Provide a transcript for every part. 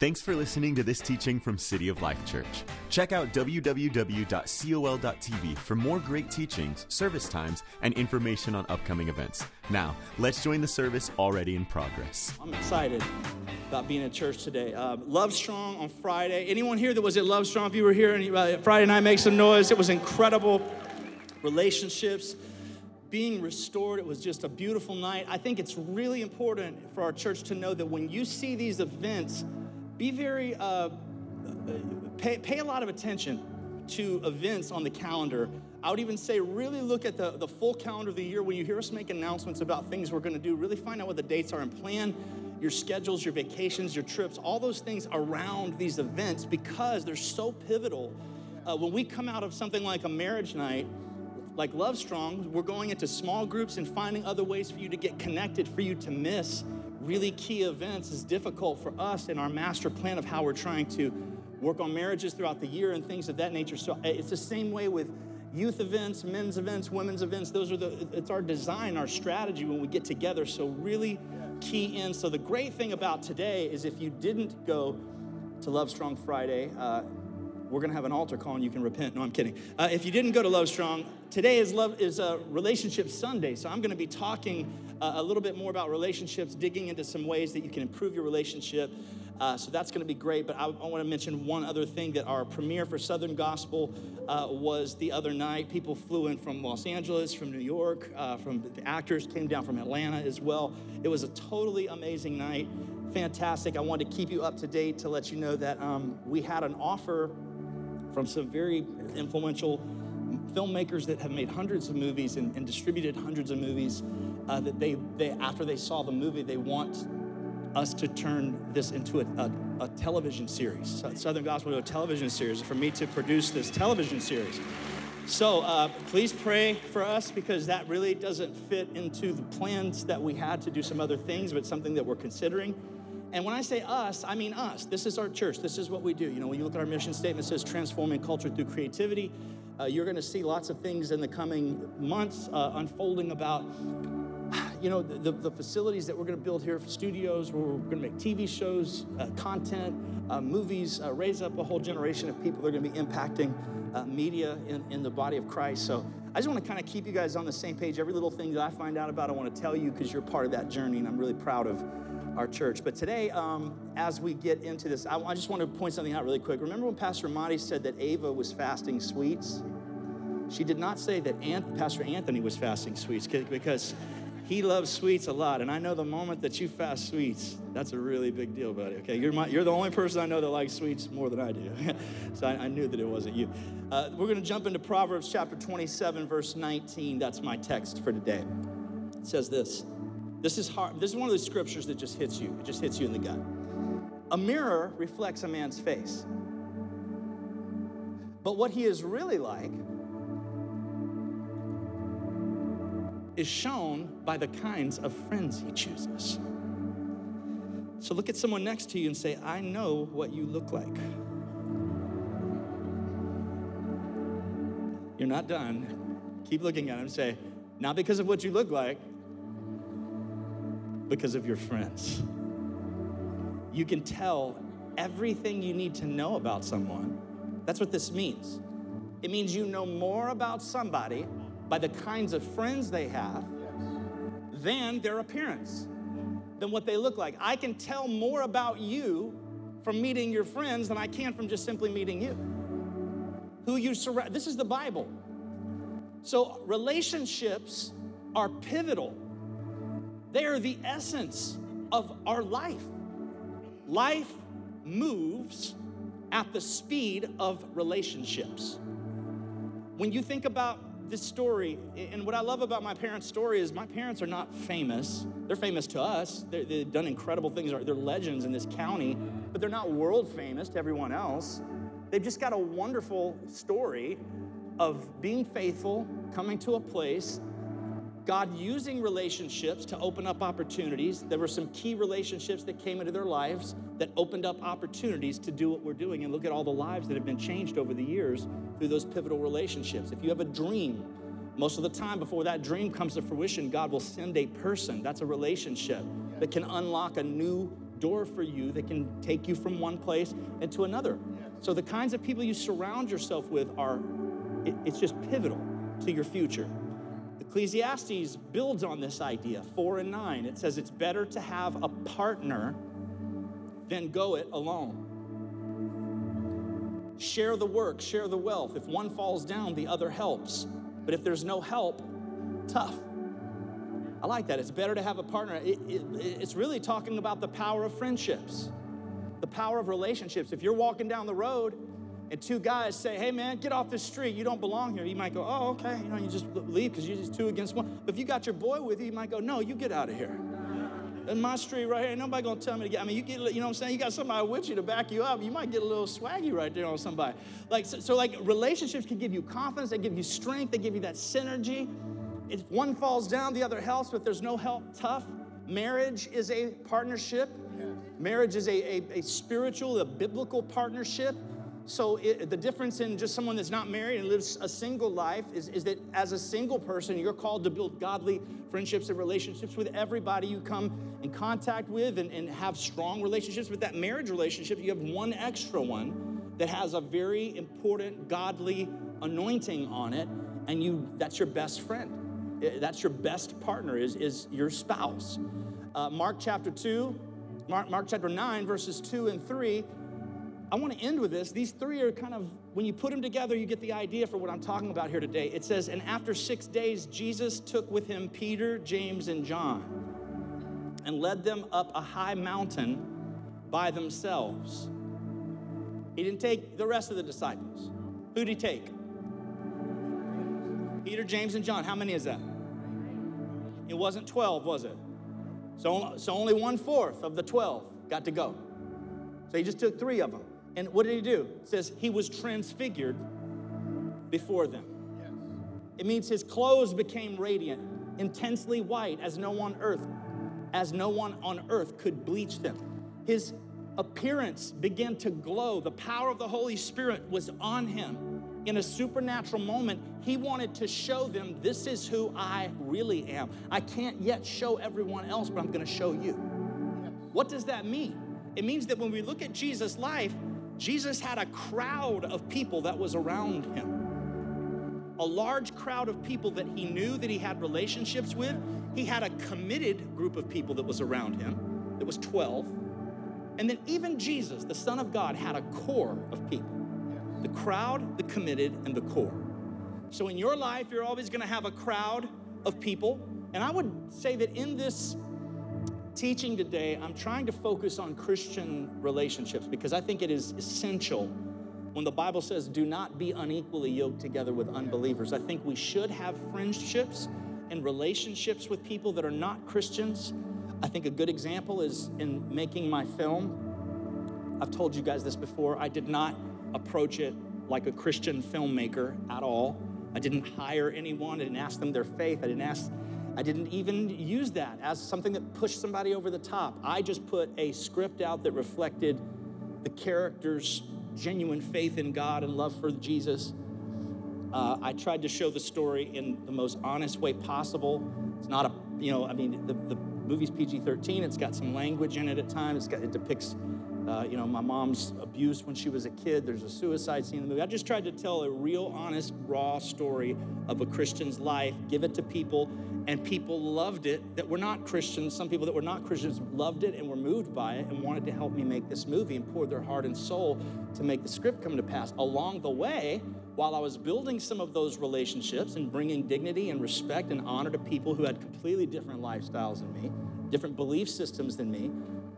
Thanks for listening to this teaching from City of Life Church. Check out www.col.tv for more great teachings, service times, and information on upcoming events. Now, let's join the service already in progress. I'm excited about being at church today. Uh, Love Strong on Friday. Anyone here that was at Love Strong? If you were here uh, Friday night, make some noise. It was incredible. Relationships being restored. It was just a beautiful night. I think it's really important for our church to know that when you see these events, be very, uh, pay, pay a lot of attention to events on the calendar. I would even say, really look at the, the full calendar of the year. When you hear us make announcements about things we're going to do, really find out what the dates are and plan your schedules, your vacations, your trips, all those things around these events because they're so pivotal. Uh, when we come out of something like a marriage night, like Love Strong, we're going into small groups and finding other ways for you to get connected, for you to miss really key events is difficult for us in our master plan of how we're trying to work on marriages throughout the year and things of that nature. So eh, it's the same way with youth events, men's events, women's events. Those are the, it's our design, our strategy when we get together. So really key in. So the great thing about today is if you didn't go to Love Strong Friday, uh, we're to have an altar call and you can repent. No, I'm kidding. Uh, if you didn't go to Love Strong, today is Love is a Relationship Sunday. So I'm to be talking uh, a little bit more about relationships, digging into some ways that you can improve your relationship. Uh, so that's going to be great. But I, I want to mention one other thing that our premiere for Southern Gospel uh, was the other night. People flew in from Los Angeles, from New York, uh, from the actors came down from Atlanta as well. It was a totally amazing night. Fantastic. I wanted to keep you up to date to let you know that um, we had an offer from some very influential filmmakers that have made hundreds of movies and, and distributed hundreds of movies uh, that they, they, after they saw the movie, they want us to turn this into a, a, a television series, Southern Gospel to a television series, for me to produce this television series. So uh, please pray for us because that really doesn't fit into the plans that we had to do some other things, but something that we're considering. And when I say us, I mean us. This is our church. This is what we do. You know, when you look at our mission statement, it says transforming culture through creativity. Uh, you're going to see lots of things in the coming months uh, unfolding about you know, the, the facilities that we're going to build here, for studios where we're going to make TV shows, uh, content, uh, movies, uh, raise up a whole generation of people that are going to be impacting uh, media in, in the body of Christ. So I just want to kind of keep you guys on the same page. Every little thing that I find out about, I want to tell you because you're part of that journey, and I'm really proud of our church. But today, um, as we get into this, I, I, just want to point something out really quick. Remember when Pastor Monty said that Ava was fasting sweets? She did not say that Aunt, Pastor Anthony was fasting sweets because he loves sweets a lot. And I know the moment that you fast sweets, that's a really big deal, buddy. Okay, you're, my, you're the only person I know that likes sweets more than I do. so I, I, knew that it wasn't you. Uh, we're going to jump into Proverbs chapter 27, verse 19. That's my text for today. It says this. This is hard. This is one of those scriptures that just hits you. It just hits you in the gut. A mirror reflects a man's face. But what he is really like is shown by the kinds of friends he chooses. So look at someone next to you and say, I know what you look like. You're not done. Keep looking at him and say, not because of what you look like, because of your friends. You can tell everything you need to know about someone. That's what this means. It means you know more about somebody by the kinds of friends they have than their appearance, than what they look like. I can tell more about you from meeting your friends than I can from just simply meeting you. Who you surround, this is the Bible. So relationships are pivotal, they are the essence of our life. Life moves at the speed of relationships. When you think about this story, and what I love about my parents' story is my parents are not famous. They're famous to us. they have done incredible things. They're legends in this county, but they're not world famous to everyone else. They've just got a wonderful story of being faithful, coming to a place God using relationships to open up opportunities. There were some key relationships that came into their lives that opened up opportunities to do what we're doing. And look at all the lives that have been changed over the years through those pivotal relationships. If you have a dream, most of the time before that dream comes to fruition, God will send a person. That's a relationship that can unlock a new door for you that can take you from one place and to another. So the kinds of people you surround yourself with are, it, it's just pivotal to your future. Ecclesiastes builds on this idea, 4 and 9. It says it's better to have a partner than go it alone. Share the work, share the wealth. If one falls down, the other helps. But if there's no help, tough. I like that. It's better to have a partner. It, it, it's really talking about the power of friendships, the power of relationships. If you're walking down the road and two guys say, hey man, get off this street, you don't belong here, you might go, oh, okay, you know, you just leave because you're just two against one. But if you got your boy with you, you might go, no, you get out of here. In my street right here, ain't nobody gonna tell me to get. I mean, you get, you know what I'm saying? You got somebody with you to back you up. You might get a little swaggy right there on somebody. Like, so, so like relationships can give you confidence, they give you strength, they give you that synergy. If one falls down, the other helps, but there's no help, tough. Marriage is a partnership. Marriage is a, a, a spiritual, a biblical partnership. So it, the difference in just someone that's not married and lives a single life is, is that as a single person, you're called to build godly friendships and relationships with everybody you come in contact with and, and have strong relationships. With that marriage relationship, you have one extra one that has a very important godly anointing on it, and you that's your best friend. That's your best partner is, is your spouse. Uh, Mark chapter 2, Mark, Mark chapter 9, verses 2 and 3 I want to end with this. These three are kind of, when you put them together, you get the idea for what I'm talking about here today. It says, And after six days, Jesus took with him Peter, James, and John and led them up a high mountain by themselves. He didn't take the rest of the disciples. Who did he take? Peter, James, and John. How many is that? It wasn't 12, was it? So, so only one fourth of the 12 got to go. So he just took three of them. And what did he do? It says he was transfigured before them. Yes. It means his clothes became radiant, intensely white, as no one earth, as no one on earth could bleach them. His appearance began to glow. The power of the Holy Spirit was on him. In a supernatural moment, he wanted to show them this is who I really am. I can't yet show everyone else, but I'm going to show you. Yes. What does that mean? It means that when we look at Jesus' life, Jesus had a crowd of people that was around him. A large crowd of people that he knew that he had relationships with. He had a committed group of people that was around him. It was 12. And then even Jesus, the Son of God, had a core of people the crowd, the committed, and the core. So in your life, you're always to have a crowd of people. And I would say that in this teaching today, I'm trying to focus on Christian relationships because I think it is essential when the Bible says, do not be unequally yoked together with unbelievers. I think we should have friendships and relationships with people that are not Christians. I think a good example is in making my film. I've told you guys this before. I did not approach it like a Christian filmmaker at all. I didn't hire anyone, I didn't ask them their faith, I didn't ask I didn't even use that as something that pushed somebody over the top. I just put a script out that reflected the character's genuine faith in God and love for Jesus. Uh, I tried to show the story in the most honest way possible. It's not a, you know, I mean, the, the movie's PG 13. It's got some language in it at times. It depicts uh, you know, my mom's abuse when she was a kid. There's a suicide scene in the movie. I just tried to tell a real, honest, raw story of a Christian's life, give it to people, and people loved it that were not Christians. Some people that were not Christians loved it and were moved by it and wanted to help me make this movie and poured their heart and soul to make the script come to pass. Along the way, while I was building some of those relationships and bringing dignity and respect and honor to people who had completely different lifestyles than me, different belief systems than me,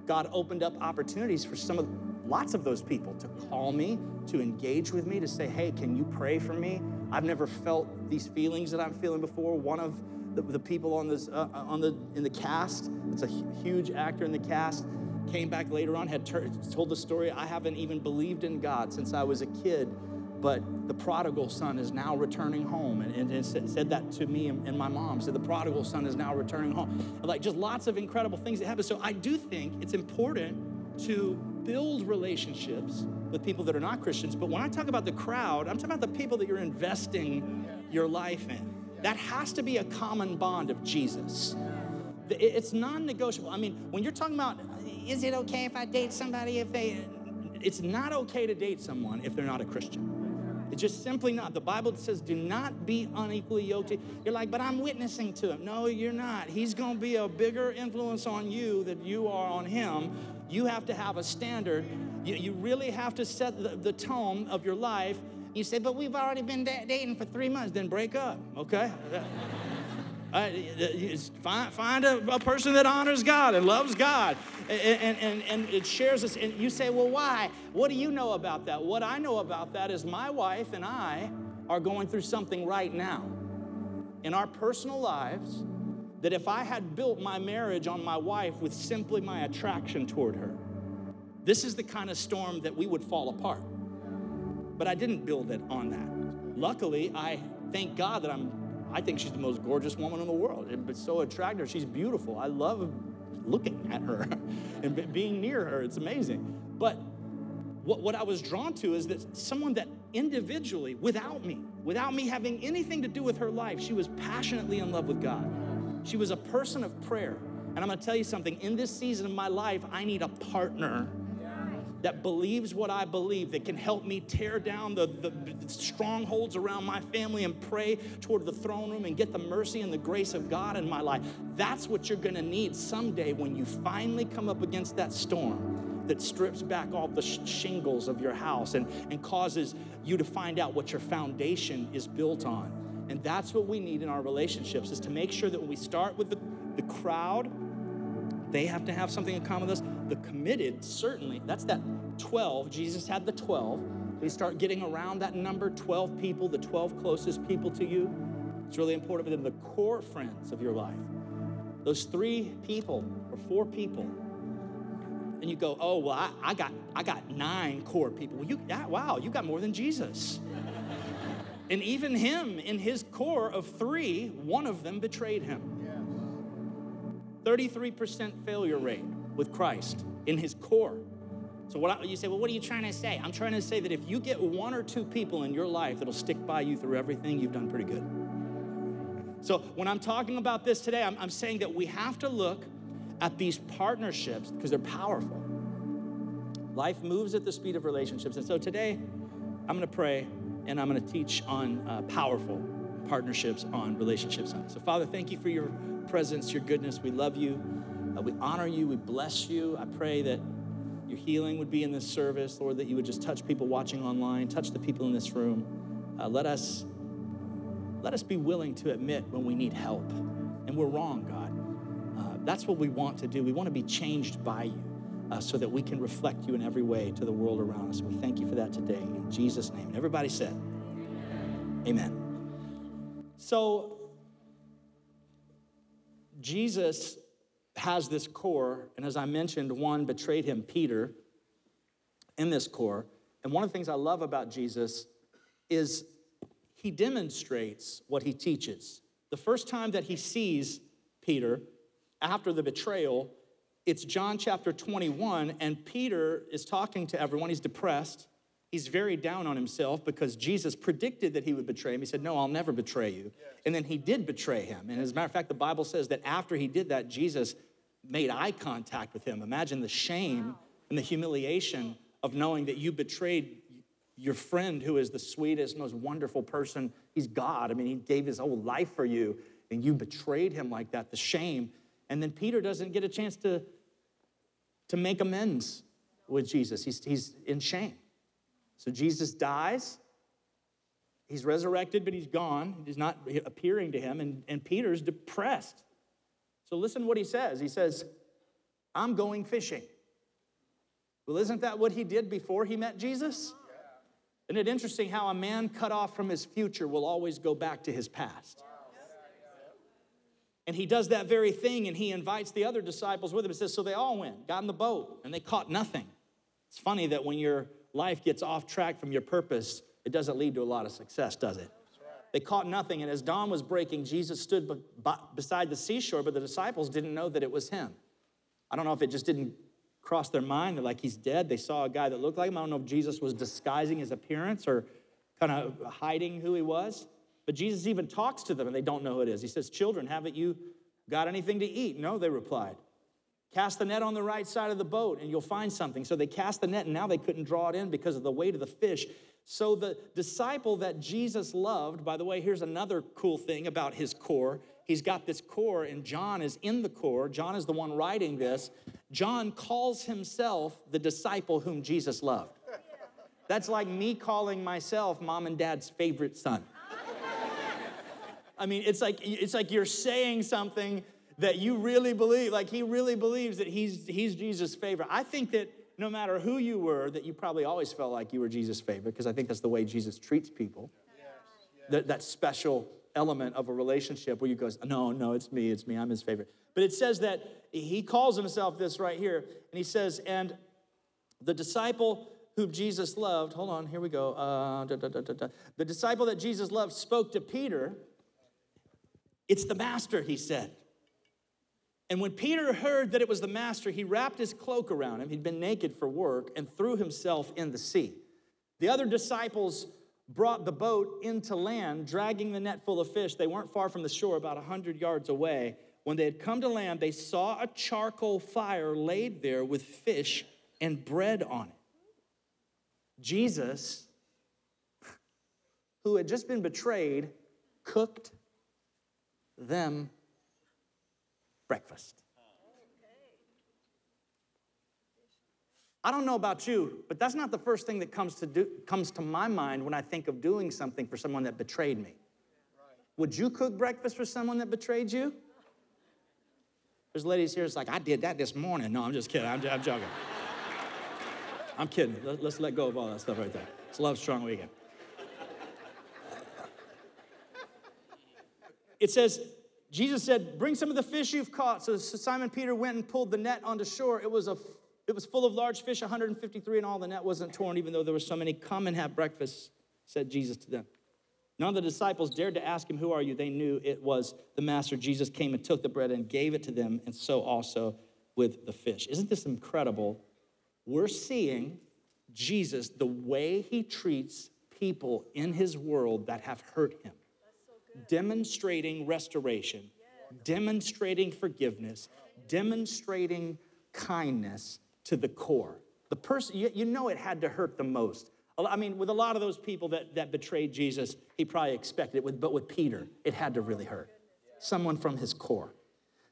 God opened up opportunities for some of lots of those people to call me, to engage with me, to say, hey, can you pray for me? I've never felt these feelings that I'm feeling before. One of the, the people on this uh, on the in the cast, it's a huge actor in the cast, came back later on, had ter- told the story. I haven't even believed in God since I was a kid but the prodigal son is now returning home. And, and, and said that to me and, and, my mom. Said the prodigal son is now returning home. Like just lots of incredible things that happen. So i do think it's important to build relationships with people that are not christians. But when i talk about the crowd i'm talking about the people that you're investing your life in. That has to be a common bond of jesus. It's non-negotiable. I mean when you're talking about is it okay if I date somebody if they. It's not okay to date someone if they're not a Christian. It's just simply not. The Bible says, do not be unequally yoked. You're like, but I'm witnessing to him. No, you're not. He's going to be a bigger influence on you than you are on him. You have to have a standard. You, you really have to set the, the tone of your life. You say, but we've already been da- dating for three months. Then break up, okay? Uh, find, find a, a, person that honors God and loves God and, and, and it shares this. And you say, well, why? What do you know about that? What I know about that is my wife and I are going through something right now in our personal lives that if I had built my marriage on my wife with simply my attraction toward her, this is the kind of storm that we would fall apart. But I didn't build it on that. Luckily, I thank God that I'm I think she's the most gorgeous woman in the world. It's so attractive. She's beautiful. I love looking at her and being near her. It's amazing. But what, what I was drawn to is that someone that individually, without me, without me having anything to do with her life, she was passionately in love with God. She was a person of prayer. And I'm gonna tell you something in this season of my life, I need a partner that believes what I believe, that can help me tear down the, the, strongholds around my family and pray toward the throne room and get the mercy and the grace of God in my life. That's what you're gonna need someday when you finally come up against that storm that strips back all the shingles of your house and, and causes you to find out what your foundation is built on. And that's what we need in our relationships is to make sure that when we start with the, the crowd, they have to have something in common with us. The committed, certainly, that's that 12. Jesus had the 12. We start getting around that number 12 people, the 12 closest people to you. It's really important. But then the core friends of your life, those three people or four people, and you go, oh well, I, I got I got nine core people. Well, you that, wow, you got more than Jesus. and even him, in his core of three, one of them betrayed him. 33% failure rate with Christ in his core. So what I, you say, well, what are you trying to say? I'm trying to say that if you get one or two people in your life that'll stick by you through everything, you've done pretty good. So when I'm talking about this today, I'm, I'm saying that we have to look at these partnerships because they're powerful. Life moves at the speed of relationships. And so today, I'm going to pray and I'm going to teach on uh, powerful partnerships on relationships. So, Father, thank you for your presence, your goodness. We love you. Uh, we honor you. We bless you. I pray that your healing would be in this service, Lord, that you would just touch people watching online, touch the people in this room. Uh, let us let us be willing to admit when we need help and we're wrong, God. Uh, that's what we want to do. We want to be changed by you uh, so that we can reflect you in every way to the world around us. We thank you for that today in Jesus' name. And everybody said, Amen. So, Jesus has this core, and as I mentioned, one betrayed him, Peter, in this core. And one of the things I love about Jesus is he demonstrates what he teaches. The first time that he sees Peter after the betrayal, it's John chapter 21, and Peter is talking to everyone. He's depressed. He's very down on himself because Jesus predicted that he would betray him. He said, No, I'll never betray you. And then he did betray him. And as a matter of fact, the Bible says that after he did that, Jesus made eye contact with him. Imagine the shame and the humiliation of knowing that you betrayed your friend who is the sweetest, most wonderful person. He's God. I mean, he gave his whole life for you, and you betrayed him like that, the shame. And then Peter doesn't get a chance to, to make amends with Jesus. He's, he's in shame. So Jesus dies. He's resurrected, but he's gone. He's not appearing to him, and, and Peter's depressed. So listen what he says. He says, I'm going fishing. Well, isn't that what he did before he met Jesus? Isn't it interesting how a man cut off from his future will always go back to his past? And he does that very thing and he invites the other disciples with him. It says, So they all went, got in the boat, and they caught nothing. It's funny that when you're life gets off track from your purpose, it doesn't lead to a lot of success, does it? They caught nothing, and as dawn was breaking, Jesus stood beside the seashore, but the disciples didn't know that it was him. I don't know if it just didn't cross their mind. They're like, he's dead. They saw a guy that looked like him. I don't know if Jesus was disguising his appearance or kind of hiding who he was. But Jesus even talks to them, and they don't know who it is. He says, Children, haven't you got anything to eat? No, they replied. Cast the net on the right side of the boat and you'll find something. So they cast the net and now they couldn't draw it in because of the weight of the fish. So the disciple that Jesus loved, by the way, here's another cool thing about his core. He's got this core and John is in the core. John is the one writing this. John calls himself the disciple whom Jesus loved. That's like me calling myself mom and dad's favorite son. I mean, it's like it's like you're saying something that you really believe, like he really believes that he's, he's Jesus' favorite. I think that no matter who you were, that you probably always felt like you were Jesus' favorite, because I think that's the way Jesus treats people. Yes, yes. That, that special element of a relationship where you go, no, no, it's me, it's me, I'm his favorite. But it says that he calls himself this right here, and he says, and the disciple whom Jesus loved, hold on, here we go. Uh, da, da, da, the disciple that Jesus loved spoke to Peter. It's the master, he said. And when Peter heard that it was the master, he wrapped his cloak around him. He'd been naked for work and threw himself in the sea. The other disciples brought the boat into land, dragging the net full of fish. They weren't far from the shore, about 100 yards away. When they had come to land, they saw a charcoal fire laid there with fish and bread on it. Jesus, who had just been betrayed, cooked them breakfast. I don't know about you, but that's not the first thing that comes to, do, comes to my mind when I think of doing something for someone that betrayed me. Would you cook breakfast for someone that betrayed you? There's ladies here, it's like, I did that this morning. No, I'm just kidding. I'm, I'm joking. I'm kidding. Let, us let go of all that stuff right there. It's Love Strong Weekend. It says, Jesus said, Bring some of the fish you've caught. So Simon Peter went and pulled the net onto shore. It was, a, it was full of large fish, 153 in all. The net wasn't torn, even though there were so many. Come and have breakfast, said Jesus to them. None of the disciples dared to ask him, Who are you? They knew it was the master. Jesus came and took the bread and gave it to them, and so also with the fish. Isn't this incredible? We're seeing Jesus, the way he treats people in his world that have hurt him demonstrating restoration, demonstrating forgiveness, demonstrating kindness to the core. The person, you, you know, it had to hurt the most. I mean, with a lot of those people that, that betrayed Jesus, he probably expected it, with, but with Peter, it had to really hurt. Someone from his core.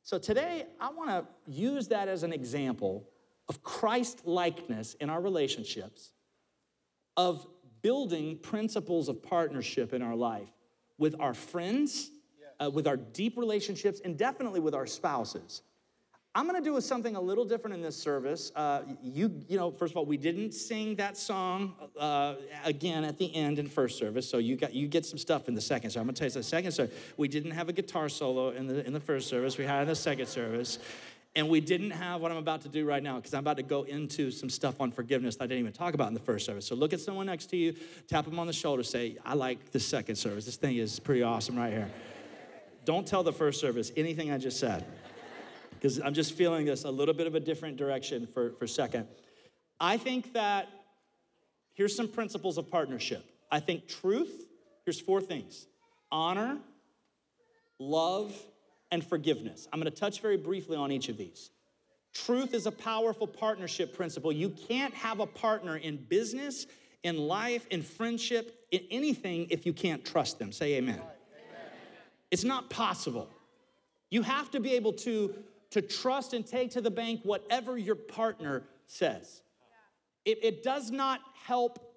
So today, I want to use that as an example of Christ likeness in our relationships, of building principles of partnership in our life with our friends, uh, with our deep relationships, and definitely with our spouses. I'm gonna do something a little different in this service. Uh, you, you know, first of all, we didn't sing that song uh, again at the end in first service, so you got you get some stuff in the second. So I'm gonna tell you the second service. We didn't have a guitar solo in the in the first service. We had in the second service, and we didn't have what I'm about to do right now because I'm about to go into some stuff on forgiveness that I didn't even talk about in the first service. So look at someone next to you, tap them on the shoulder, say, I like the second service. This thing is pretty awesome right here. Don't tell the first service anything I just said because I'm just feeling this a little bit of a different direction for, for second. I think that here's some principles of partnership. I think truth, here's four things honor, love, and forgiveness. I'm going to touch very briefly on each of these. Truth is a powerful partnership principle. You can't have a partner in business, in life, in friendship, in anything if you can't trust them. Say amen. amen. It's not possible. You have to be able to, to trust and take to the bank whatever your partner says. It, it does not help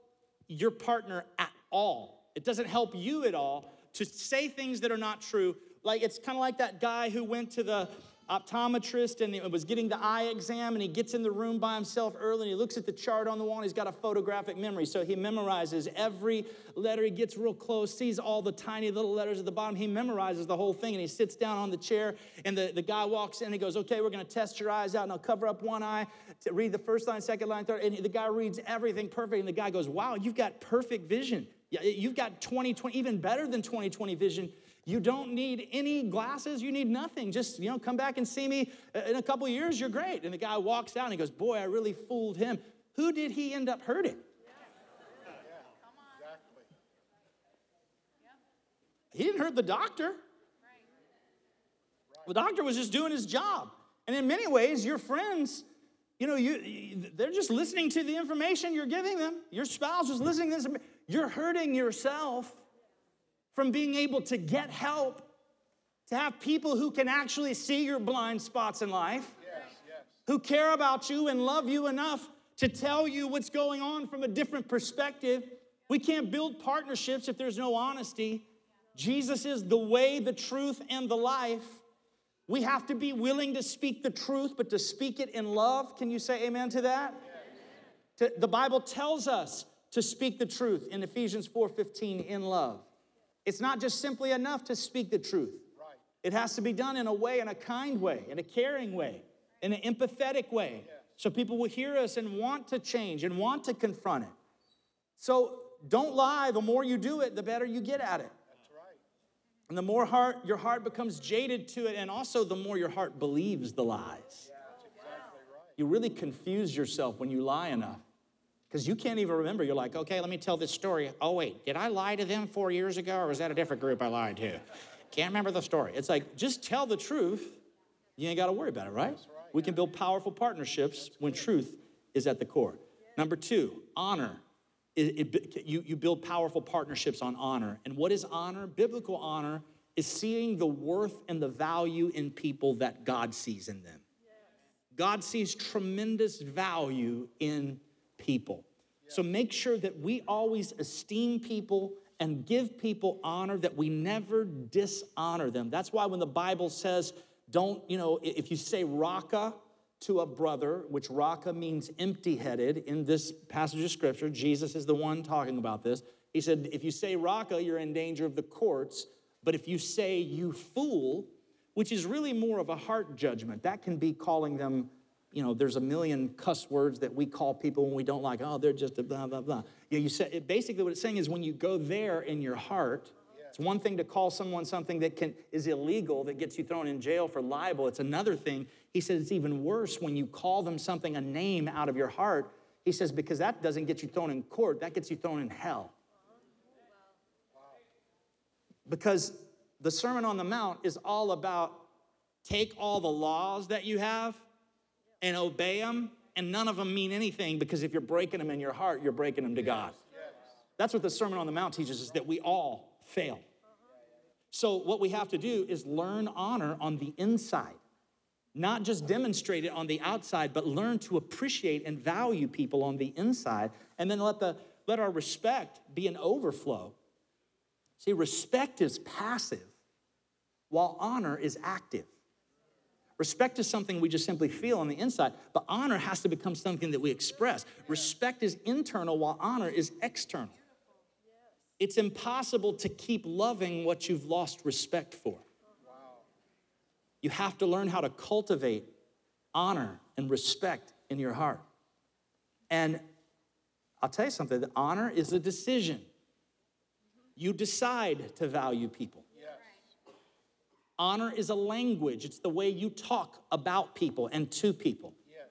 your partner at all. It doesn't help you at all to say things that are not true like it's kind of like that guy who went to the optometrist and was getting the eye exam and he gets in the room by himself early and he looks at the chart on the wall and he's got a photographic memory. So he memorizes every letter he gets real close sees all the tiny little letters at the bottom. He memorizes the whole thing and he sits down on the chair and the, the guy walks in and he goes okay we're going to test your eyes out. And i'll cover up one eye to read the first line second line third and the guy reads everything perfect and the guy goes wow you've got perfect vision. You've got 2020 even better than 2020 vision you don't need any glasses. You need nothing. Just, you know, come back and see me uh, in a couple years. You're great. And the guy walks out and he goes, Boy, I really fooled him. Who did he end up hurting? He didn't hurt the doctor. The doctor was just doing his job. And in many ways, your friends, you know, you, they're just listening to the information you're giving them. Your spouse is listening to this. You're hurting yourself from being able to get help, to have people who can actually see your blind spots in life, yes, yes. who care about you and love you enough to tell you what's going on from a different perspective. We can't build partnerships if there's no honesty. Jesus is the way, the truth, and the life. We have to be willing to speak the truth, but to speak it in love. Can you say amen to that? Yes. The Bible tells us to speak the truth in Ephesians 4:15 in love. It's not just simply enough to speak the truth. Right. It has to be done in a way, in a kind way, in a caring way, in an empathetic way. So people will hear us and want to change and want to confront it. So don't lie. The more you do it, the better you get at it. That's right. And the more heart your heart becomes jaded to it, and also the more your heart believes the lies. You really confuse yourself when you lie enough. Because you can't even remember. You're like, okay, let me tell this story. Oh, wait, did I lie to them four years ago, or was that a different group I lied to? Can't remember the story. It's like, just tell the truth. You ain't got to worry about it, right? right? We can build powerful partnerships when truth is at the core. Number two, honor. It, it, you, you build powerful partnerships on honor. And what is honor? Biblical honor is seeing the worth and the value in people that God sees in them. God sees tremendous value in people. So make sure that we always esteem people and give people honor, that we never dishonor them. That's why when the Bible says, don't, you know, if you say raka, to a brother, which raka means empty headed in this passage of scripture. Jesus is the one talking about this. He said, if you say raka, you're in danger of the courts. But if you say you fool, which is really more of a heart judgment, that can be calling them, you know, there's a million cuss words that we call people when we don't like, oh, they're just a blah, blah, blah. Yeah, you say, basically what it's saying is when you go there in your heart, it's one thing to call someone something that can, is illegal, that gets you thrown in jail for libel. It's another thing. He says it's even worse when you call them something, a name out of your heart. He says, because that doesn't get you thrown in court, that gets you thrown in hell. Because the Sermon on the Mount is all about take all the laws that you have and obey them, and none of them mean anything because if you're breaking them in your heart, you're breaking them to God. That's what the Sermon on the Mount teaches us that we all fail. So, what we have to do is learn honor on the inside, not just demonstrate it on the outside, but learn to appreciate and value people on the inside, and then let, the, let our respect be an overflow. See, respect is passive, while honor is active. Respect is something we just simply feel on the inside, but honor has to become something that we express. Respect is internal, while honor is external. It's impossible to keep loving what you've lost respect for. You have to learn how to cultivate honor and respect in your heart. And I'll tell you something the honor is a decision. You decide to value people. Honor is a language, it's the way you talk about people and to people. Yes.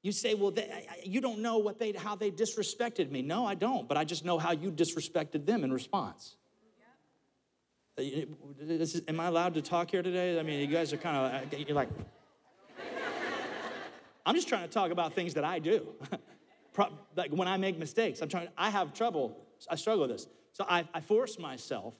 You say, well, they, you don't know what they, how they disrespected me. No, I don't, but I just know how you disrespected them in response. Yeah. Is, am I allowed to talk here today? I mean, you guys are kind of, uh, you're like, I'm just trying to talk about things that I do. like when I make mistakes, I'm trying, I have trouble, I struggle with this. So I, I force myself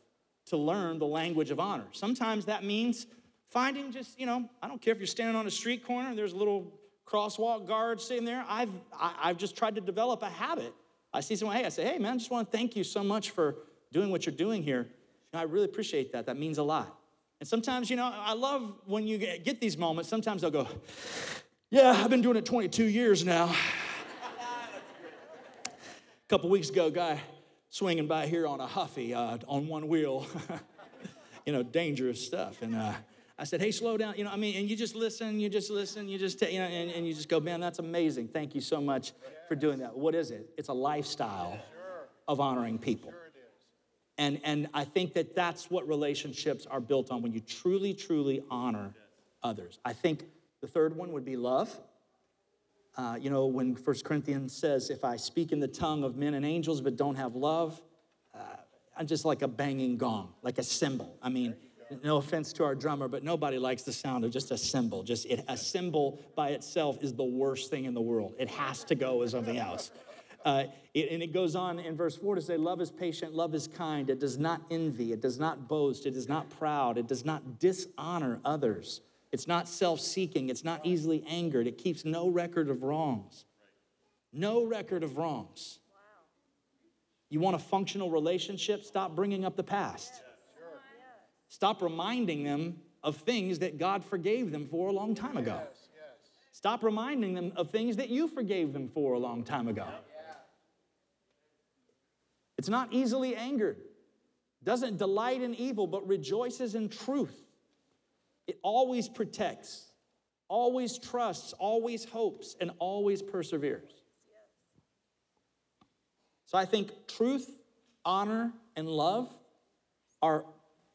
to learn the language of honor. Sometimes that means finding just, you know, I don't care if you're standing on a street corner and there's a little crosswalk guard sitting there. I've, I, have i have just tried to develop a habit. I see someone, hey, I say, hey, man, I just want to thank you so much for doing what you're doing here. You know, I really appreciate that. That means a lot. And sometimes, you know, I love when you get these moments. Sometimes they'll go, yeah, I've been doing it 22 years now. a couple weeks ago, guy swinging by here on a Huffy uh, on one wheel. you know, dangerous stuff. And uh, I said, hey, slow down. You know, I mean, and you just listen, you just listen, you just, you know, and, and you just go, man, that's amazing. Thank you so much for doing that. What is it? It's a lifestyle of honoring people. And, and I think that that's what relationships are built on when you truly, truly honor others. I think the third one would be love. Uh, you know, when First Corinthians says, if I speak in the tongue of men and angels but don't have love, uh, I'm just like a banging gong, like a cymbal. I mean, No offense to our drummer, but nobody likes the sound of just a cymbal. Just it, a cymbal by itself is the worst thing in the world. It has to go with something else. Uh, it, and it goes on in verse 4 to say, Love is patient, love is kind. It does not envy, it does not boast, it is not proud, it does not dishonor others. It's not self seeking, it's not easily angered, it keeps no record of wrongs. No record of wrongs. You want a functional relationship? Stop bringing up the past. Stop reminding them of things that God forgave them for a long time ago. Stop reminding them of things that you forgave them for a long time ago. It's not easily angered, doesn't delight in evil, but rejoices in truth. It always protects, always trusts, always hopes, and always perseveres. So I think truth, honor, and love are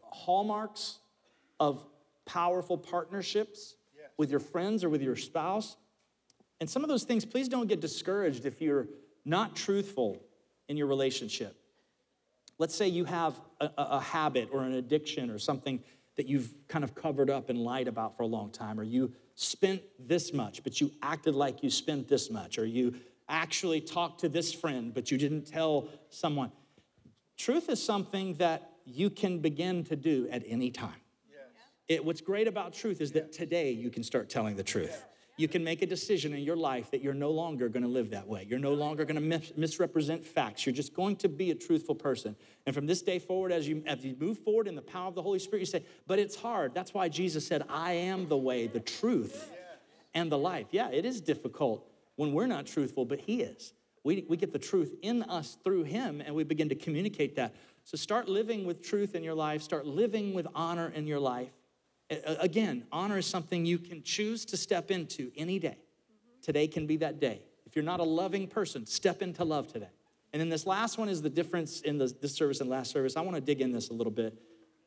hallmarks of powerful partnerships yes. with your friends or with your spouse. And some of those things, please don't get discouraged if you're not truthful in your relationship. Let's say you have a, a, habit or an addiction or something that you've kind of covered up and lied about for a long time, or you spent this much, but you acted like you spent this much, or you actually talked to this friend, but you didn't tell someone. Truth is something that you can begin to do at any time. Yes. It, what's great about truth is that today you can start telling the truth you can make a decision in your life that you're no longer going to live that way. You're no longer going to mis- misrepresent facts. You're just going to be a truthful person. And from this day forward, as you, as you move forward in the power of the Holy Spirit, you say, but it's hard. That's why Jesus said, I am the way, the truth, and the life. Yeah, it is difficult when we're not truthful, but He is. We, we get the truth in us through Him, and we begin to communicate that. So start living with truth in your life, start living with honor in your life. Again, honor is something you can choose to step into any day. Today can be that day. If you're not a loving person, step into love today. And then this last one is the difference in the, this service and last service. I want to dig in this a little bit.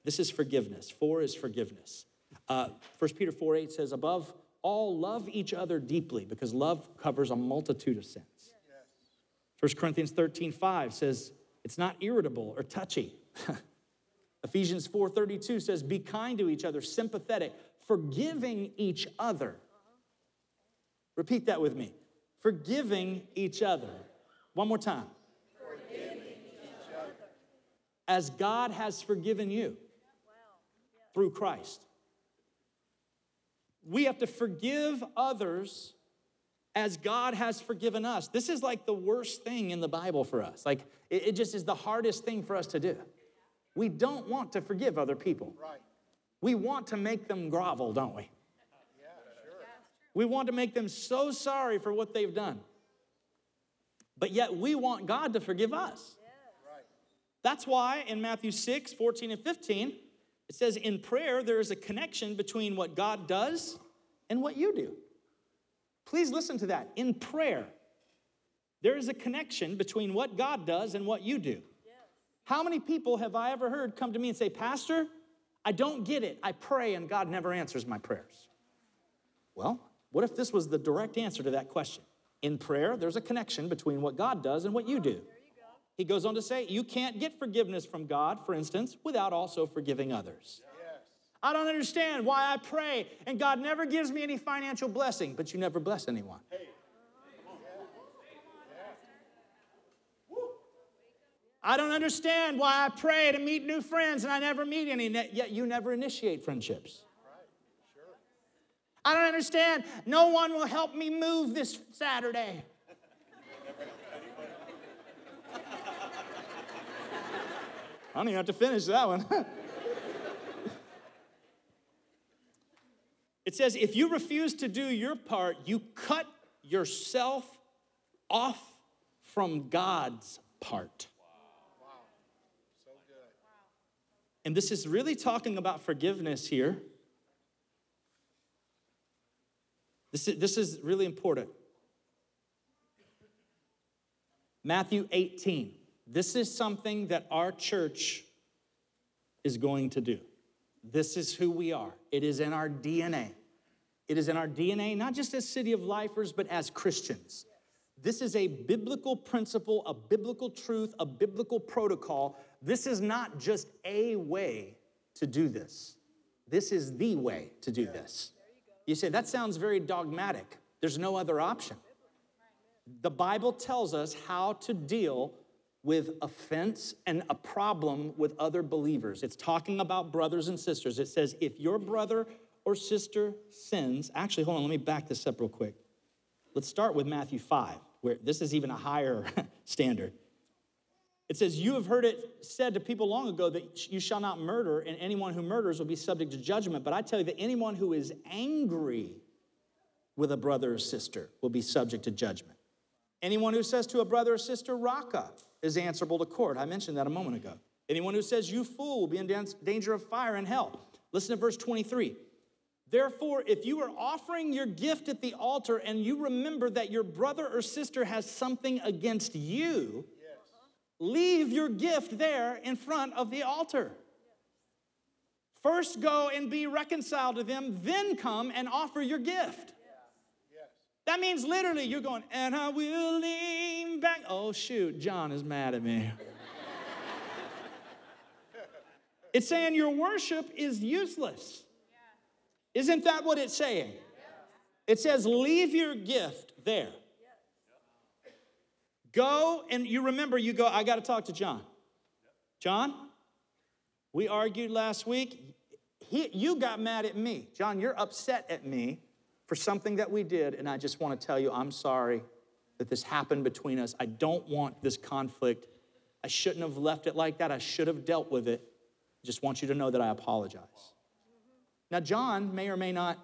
This is forgiveness. Four is forgiveness. Uh, 1 Peter 4 8 says, Above all, love each other deeply because love covers a multitude of sins. 1 Corinthians 13 5 says, It's not irritable or touchy. Ephesians 4:32 says, "Be kind to each other, sympathetic, forgiving each other." Repeat that with me. Forgiving each other. One more time. Forgiving each other. As God has forgiven you through Christ. We have to forgive others as God has forgiven us. This is like the worst thing in the Bible for us. Like, it, just is the hardest thing for us to do. We don't want to forgive other people. Right. We want to make them grovel, don't we? Yeah, sure. We want to make them so sorry for what they've done. But yet we want God to forgive us. Right. That's why in Matthew 6, 14 and 15, it says, In prayer, there is a connection between what God does and what you do. Please listen to that. In prayer, there is a connection between what God does and what you do. How many people have I ever heard come to me and say, Pastor, I don't get it. I pray and God never answers my prayers? Well, what if this was the direct answer to that question? In prayer, there's a connection between what God does and what you do. He goes on to say, You can't get forgiveness from God, for instance, without also forgiving others. I don't understand why I pray and God never gives me any financial blessing, but you never bless anyone. Hey. I don't understand why I pray to meet new friends and I never meet any, yet you never initiate friendships. I don't understand. No one will help me move this Saturday. I don't even have to finish that one. it says, if you refuse to do your part, you cut yourself off from God's part. And this is really talking about forgiveness here. This is, this is really important. Matthew 18. This is something that our church is going to do. This is who we are. It is in our DNA. It is in our DNA, not just as City of Lifers, but as Christians. This is a biblical principle, a biblical truth, a biblical protocol. This is not just a way to do this. This is the way to do this. You say, that sounds very dogmatic. There's no other option. The Bible tells us how to deal with offense and a problem with other believers. It's talking about brothers and sisters. It says, if your brother or sister sins, actually, hold on, let me back this up real quick. Let's start with Matthew 5, where this is even a higher standard. It says, You have heard it said to people long ago that you shall not murder, and anyone who murders will be subject to judgment. But I tell you that anyone who is angry with a brother or sister will be subject to judgment. Anyone who says to a brother or sister, Raca, is answerable to court. I mentioned that a moment ago. Anyone who says, You fool, will be in danger of fire and hell. Listen to verse 23. Therefore, if you are offering your gift at the altar and you remember that your brother or sister has something against you, leave your gift there in front of the altar. First go and be reconciled to them, then come and offer your gift. That means literally you're going, and I will lean back. Oh, shoot, John is mad at me. it's saying your worship is useless. Isn't that what it's saying? It says, leave your gift there. Go and you remember, you go, I got to talk to John. John, we argued last week. He, you got mad at me. John, you're upset at me for something that we did, and I just want to tell you I'm sorry that this happened between us. I don't want this conflict. I shouldn't have left it like that. I should have dealt with it. Just want you to know that I apologize. Now, John may or may not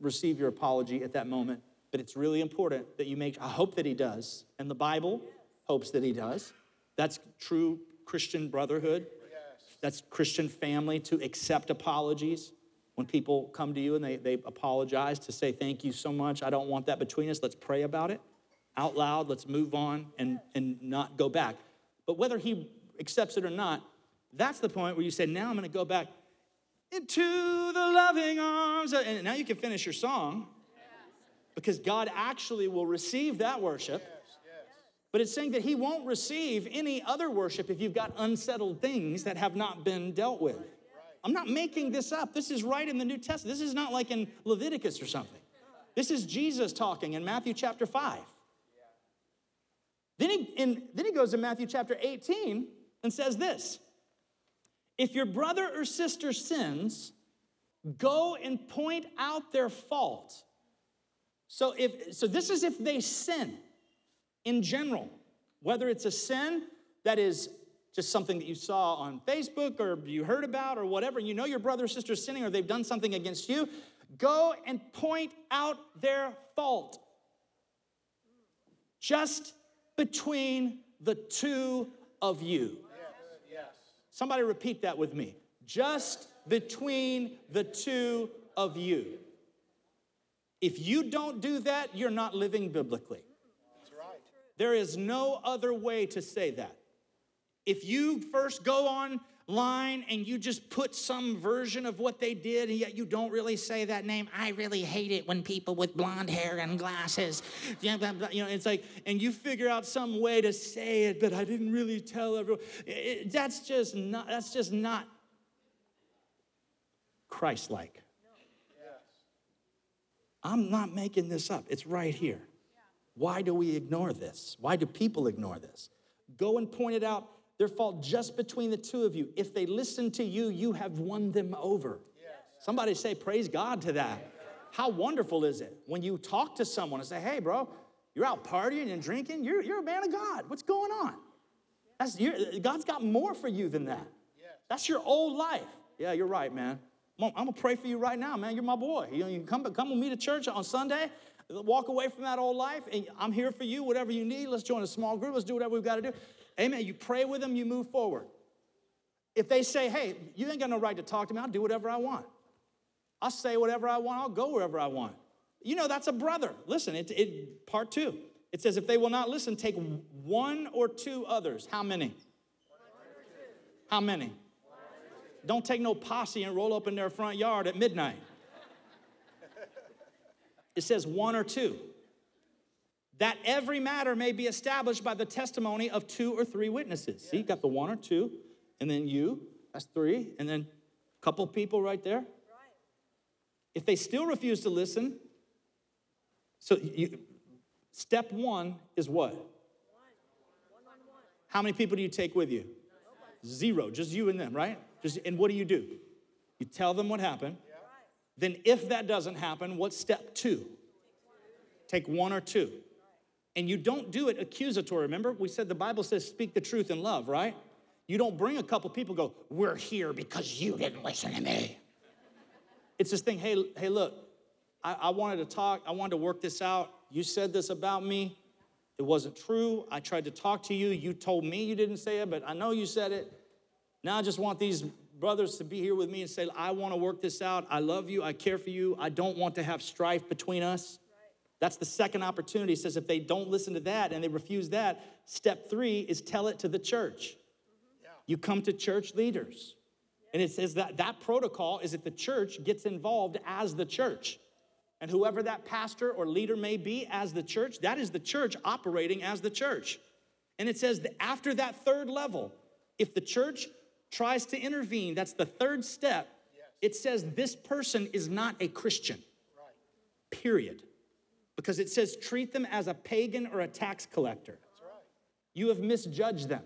receive your apology at that moment, but it's really important that you make, I hope that he does, and the Bible hopes that he does. That's true Christian brotherhood. That's Christian family to accept apologies. When people come to you and they, they apologize to say, Thank you so much, I don't want that between us, let's pray about it out loud, let's move on and, and not go back. But whether he accepts it or not, that's the point where you say, Now I'm gonna go back into the loving arms. And now you can finish your song because God actually will receive that worship. But it's saying that He won't receive any other worship if you've got unsettled things that have not been dealt with. I'm not making this up. This is right in the New Testament. This is not like in Leviticus or something. This is Jesus talking in Matthew chapter 5. Then he, in, then he goes to Matthew chapter 18 and says this If your brother or sister sins, go and point out their fault. So, if, so this is if they sin in general, whether it's a sin that is just something that you saw on Facebook or you heard about or whatever, you know your brother or sister is sinning or they've done something against you, go and point out their fault. Just between the two of you. Somebody repeat that with me. Just between the two of you. If you don't do that, you're not living biblically. There is no other way to say that. If you first go online and you just put some version of what they did, and yet you don't really say that name, I really hate it when people with blonde hair and glasses, you know, it's like, and you figure out some way to say it, but I didn't really tell everyone. It, that's just not. That's just not Christ-like. I'm not making this up. It's right here. Why do we ignore this? Why do people ignore this? Go and point it out their fault just between the two of you. If they listen to you, you have won them over. Somebody say, Praise God to that. How wonderful is it when you talk to someone and say, Hey, bro, you're out partying and drinking? You're, you're a man of God. What's going on? That's, God's got more for you than that. That's your old life. Yeah, you're right, man. I'm gonna pray for you right now, man. You're my boy. You, know, you come, come with me to church on Sunday, walk away from that old life, and I'm here for you, whatever you need. Let's join a small group. Let's do whatever we've got to do. Amen. You pray with them, you move forward. If they say, hey, you ain't got no right to talk to me, I'll do whatever I want. I'll say whatever I want, I'll go wherever I want. You know, that's a brother. Listen, it, it part two. It says, if they will not listen, take one or two others. How many? How many? Don't take no posse and roll up in their front yard at midnight. It says one or two that every matter may be established by the testimony of two or three witnesses. See, you got the one or two, and then you, that's three, and then a couple people right there. If they still refuse to listen, so you, step one is what? How many people do you take with you? Zero, just you and them, right? Just and what do you do? You tell them what happened. Then if that doesn't happen, what's step 2? Take one or two. And you don't do it accusatory. Remember, we said the Bible says speak the truth in love, right? You don't bring a couple people go, "We're here because you didn't listen to me." It's this thing, "Hey, hey, look, I, I wanted to talk. I wanted to work this out. You said this about me. It wasn't true. I tried to talk to you. You told me you didn't say it, but I know you said it. Now I just want these brothers to be here with me and say, I want to work this out. I love you. I care for you. I don't want to have strife between us. That's the second opportunity. He says if they don't listen to that and they refuse that, step three is tell it to the church. You come to church leaders. And it says that that protocol is that the church gets involved as the church. And whoever that pastor or leader may be as the church, that is the church operating as the church. And it says that after that third level, if the church tries to intervene, that's the third step, it says this person is not a Christian. Period. Because it says treat them as a pagan or a tax collector. You have misjudged them.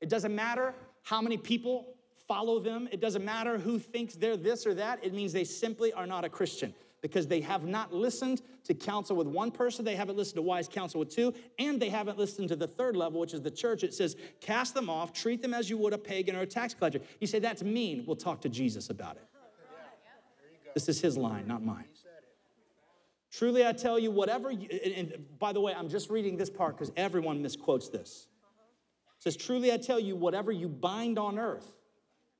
It doesn't matter how many people follow them, it doesn't matter who thinks they're this or that. It means they simply are not a Christian because they have not listened to counsel with one person, they haven't listened to wise counsel with two, and they haven't listened to the third level, which is the church. It says, cast them off, treat them as you would a pagan or a tax collector. You say, that's mean. We'll talk to Jesus about it. This is his line, not mine. Truly, I tell you, whatever, you, and, and by the way, I'm just reading this part because everyone misquotes this. It says, Truly, I tell you, whatever you bind on earth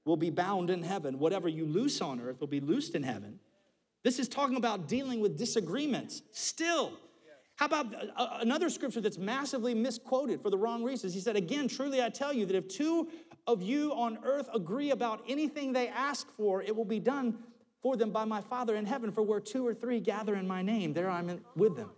will be bound in heaven. Whatever you loose on earth will be loosed in heaven. This is talking about dealing with disagreements still. How about uh, uh, another scripture that's massively misquoted for the wrong reasons? He said, Again, truly I tell you that if two of you on earth agree about anything they ask for, it will be done for them by my Father in heaven. For where two or three gather in my name, there I'm with them.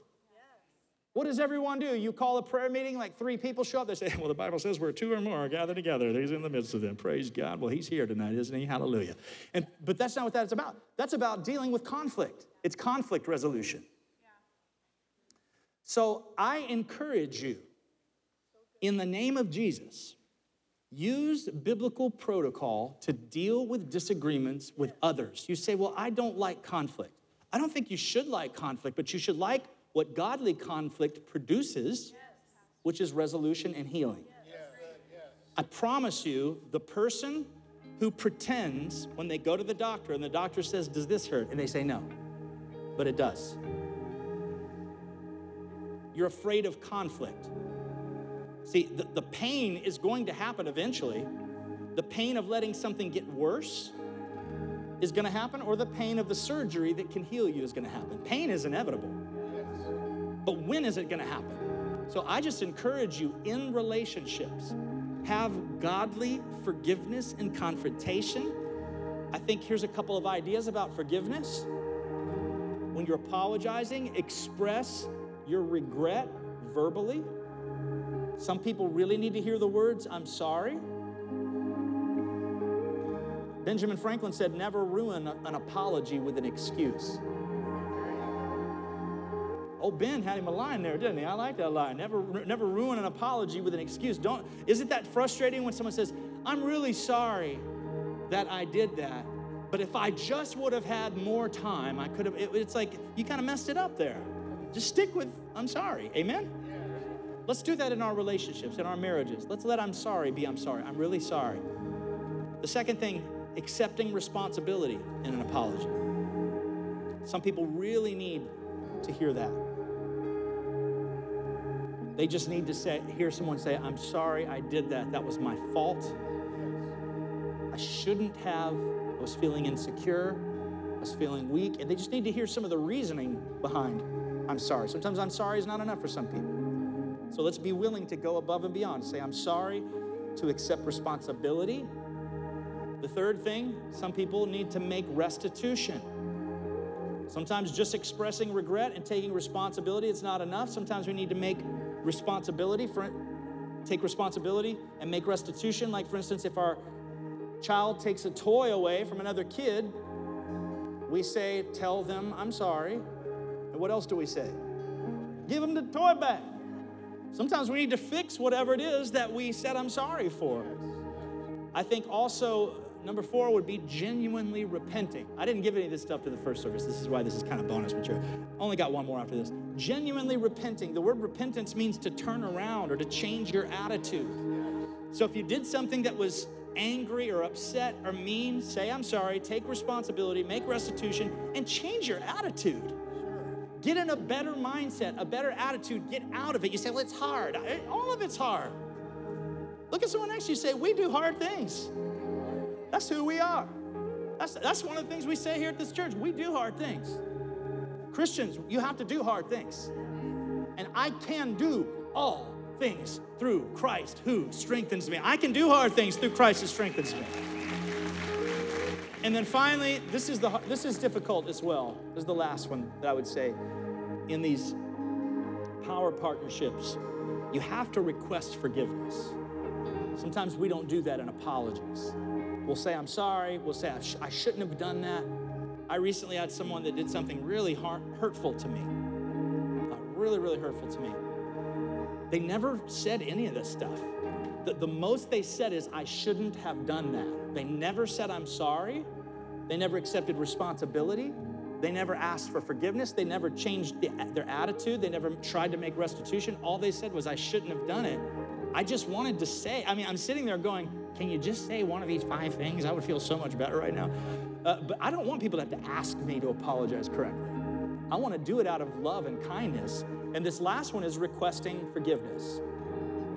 What does everyone do? You call a prayer meeting, like three people show up. They say, Well, the Bible says where two or more are gathered together, he's in the midst of them. Praise God. Well, he's here tonight, isn't he? Hallelujah. And but that's not what that's about. That's about dealing with conflict. It's conflict resolution. So I encourage you, in the name of Jesus, use biblical protocol to deal with disagreements with others. You say, Well, I don't like conflict. I don't think you should like conflict, but you should like what godly conflict produces, which is resolution and healing. I promise you, the person who pretends when they go to the doctor and the doctor says, Does this hurt? And they say, No, but it does. You're afraid of conflict. See, the, the pain is going to happen eventually. The pain of letting something get worse is going to happen, or the pain of the surgery that can heal you is going to happen. Pain is inevitable. But when is it going to happen? So I just encourage you in relationships, have godly forgiveness and confrontation. I think here's a couple of ideas about forgiveness. When you're apologizing, express your regret verbally. Some people really need to hear the words, I'm sorry. Benjamin Franklin said, never ruin an apology with an excuse. Oh, Ben had him a line there, didn't he? I like that line. Never, never ruin an apology with an excuse. Don't. Isn't that frustrating when someone says, "I'm really sorry that I did that, but if I just would have had more time, I could have." It, it's like you kind of messed it up there. Just stick with "I'm sorry." Amen. Let's do that in our relationships, in our marriages. Let's let "I'm sorry" be "I'm sorry." I'm really sorry. The second thing, accepting responsibility in an apology. Some people really need to hear that. They just need to say, hear someone say, I'm sorry I did that. That was my fault. I shouldn't have. I was feeling insecure. I was feeling weak. And they just need to hear some of the reasoning behind I'm sorry. Sometimes I'm sorry is not enough for some people. So let's be willing to go above and beyond. Say, I'm sorry, to accept responsibility. The third thing, some people need to make restitution. Sometimes just expressing regret and taking responsibility is not enough. Sometimes we need to make responsibility for take responsibility and make restitution. Like for instance, if our child takes a toy away from another kid, We say, tell them I'm sorry. And what else do we say? Give them the toy back. Sometimes we need to fix whatever it is that we said I'm sorry for. I think also number four would be genuinely repenting. I didn't give any of this stuff to the first service. This is why this is kind of bonus material. Only got one more after this. Genuinely repenting. The word repentance means to turn around or to change your attitude. So if you did something that was angry or upset or mean, say, I'm sorry, take responsibility, make restitution, and change your attitude. Get in a better mindset, a better attitude, get out of it. You say, well, it's hard. All of it's hard. Look at someone next you say, we do hard things. That's who we are. That's, that's one of the things we say here at this church. We do hard things. Christians, you have to do hard things. And I can do all things through Christ who strengthens me. I can do hard things through Christ who strengthens me. And then finally, this is the this is difficult as well. This is the last one that I would say in these power partnerships. You have to request forgiveness. Sometimes we don't do that in apologies. We'll say, I'm sorry. We'll say, I, sh- I shouldn't have done that. I recently had someone that did something really heart- hurtful to me. Uh, really, really hurtful to me. They never said any of this stuff. The, the most they said is, I shouldn't have done that. They never said, I'm sorry. They never accepted responsibility. They never asked for forgiveness. They never changed the, their attitude. They never tried to make restitution. All they said was, I shouldn't have done it. I just wanted to say, I mean, I'm sitting there going, can you just say one of these five things? I would feel so much better right now. Uh, but I don't want people to have to ask me to apologize correctly. I want to do it out of love and kindness. And this last one is requesting forgiveness.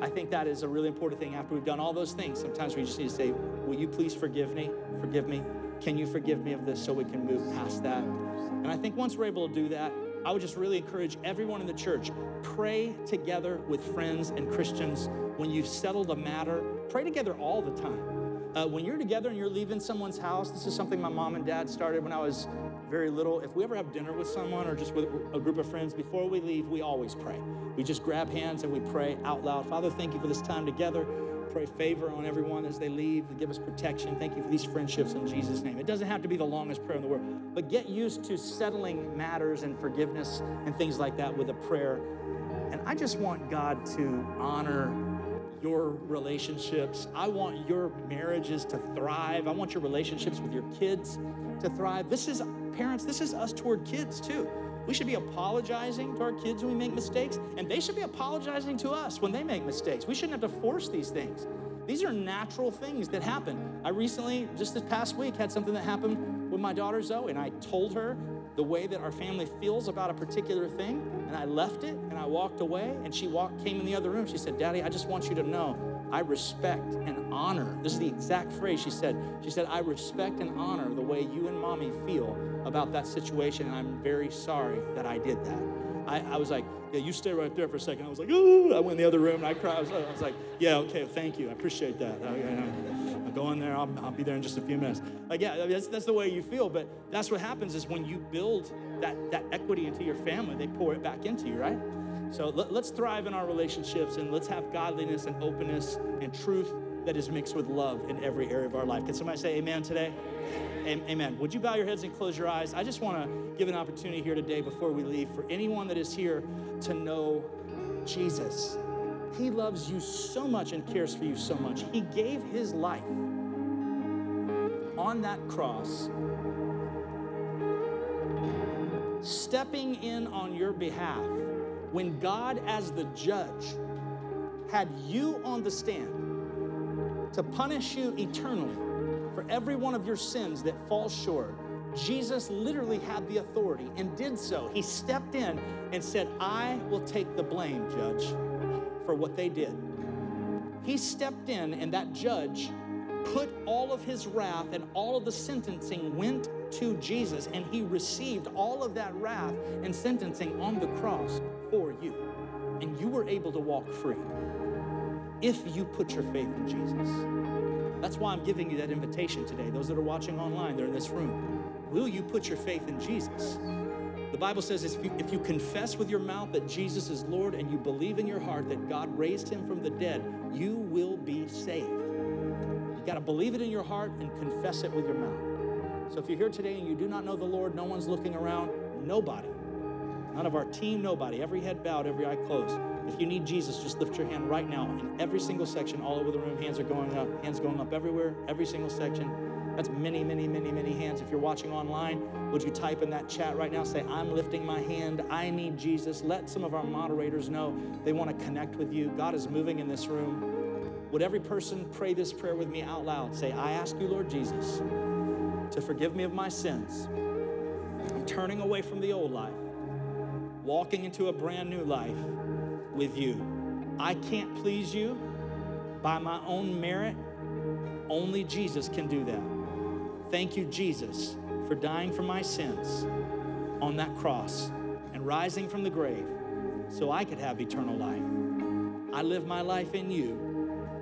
I think that is a really important thing after we've done all those things. Sometimes we just need to say, Will you please forgive me? Forgive me. Can you forgive me of this so we can move past that? And I think once we're able to do that, I would just really encourage everyone in the church pray together with friends and Christians when you've settled a matter. Pray together all the time. Uh, when you're together and you're leaving someone's house, this is something my mom and dad started when I was very little. If we ever have dinner with someone or just with a group of friends, before we leave, we always pray. We just grab hands and we pray out loud. Father, thank you for this time together. Pray favor on everyone as they leave. Give us protection. Thank you for these friendships in Jesus' name. It doesn't have to be the longest prayer in the world, but get used to settling matters and forgiveness and things like that with a prayer. And I just want God to honor your relationships. I want your marriages to thrive. I want your relationships with your kids to thrive. This is, parents, this is us toward kids too. We should be apologizing to our kids when we make mistakes, and they should be apologizing to us when they make mistakes. We shouldn't have to force these things. These are natural things that happen. I recently, just this past week, had something that happened with my daughter Zoe, and I told her the way that our family feels about a particular thing, and I left it and I walked away, and she walked, came in the other room. She said, Daddy, I just want you to know I respect and honor. This is the exact phrase she said. She said, I respect and honor the way you and mommy feel about that situation, and I'm very sorry that I did that. I, I was like, yeah, you stay right there for a second. I was like, ooh, I went in the other room and I cried. I was, I was like, yeah, okay, thank you. I appreciate that. I, will go in there. I'll, I'll, be there in just a few minutes. Like, yeah, that's, that's the way you feel. But that's what happens is when you build that, that equity into your family, they pour it back into you, right? So let, let's thrive in our relationships and let's have godliness and openness and truth that is mixed with love in every area of our life. Can somebody say amen today? Amen. Would you bow your heads and close your eyes? I just want to give an opportunity here today before we leave for anyone that is here to know Jesus. He loves you so much and cares for you so much. He gave his life on that cross, stepping in on your behalf when God, as the judge, had you on the stand to punish you eternally for every one of your sins that falls short. Jesus literally had the authority and did so. He stepped in and said, I will take the blame, judge, for what they did. He stepped in, and that judge put all of his wrath and all of the sentencing went to Jesus, and he received all of that wrath and sentencing on the cross for you. And you were able to walk free if you put your faith in Jesus. That's why I'm giving you that invitation today. Those that are watching online, they're in this room. Will you put your faith in Jesus? The Bible says if you, if you confess with your mouth that Jesus is Lord and you believe in your heart that God raised him from the dead, you will be saved. You got to believe it in your heart and confess it with your mouth. So if you're here today and you do not know the Lord, no one's looking around, nobody. None of our team, nobody. Every head bowed, every eye closed. If you need Jesus, just lift your hand right now. In every single section, all over the room, hands are going up, hands going up everywhere, every single section. That's many, many, many, many hands. If you're watching online, would you type in that chat right now? Say, I'm lifting my hand. I need Jesus. Let some of our moderators know they want to connect with you. God is moving in this room. Would every person pray this prayer with me out loud? Say, I ask you, Lord Jesus, to forgive me of my sins. I'm turning away from the old life, walking into a brand new life with you. I can't please you by my own merit. Only Jesus can do that. Thank you, Jesus, for dying for my sins on that cross and rising from the grave so I could have eternal life. I live my life in you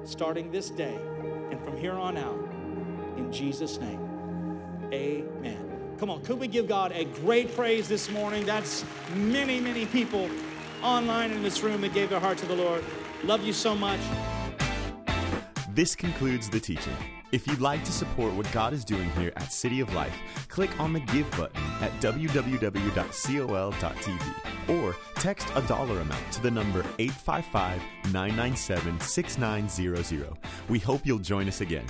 starting this day and from here on out. In Jesus' name, amen. Come on, could we give God a great praise this morning? That's many, many people online in this room that gave their heart to the Lord. Love you so much. This concludes the teaching. If you'd like to support what God is doing here at City of Life, click on the Give button at www.col.tv or text a dollar amount to the number 855 997 6900. We hope you'll join us again.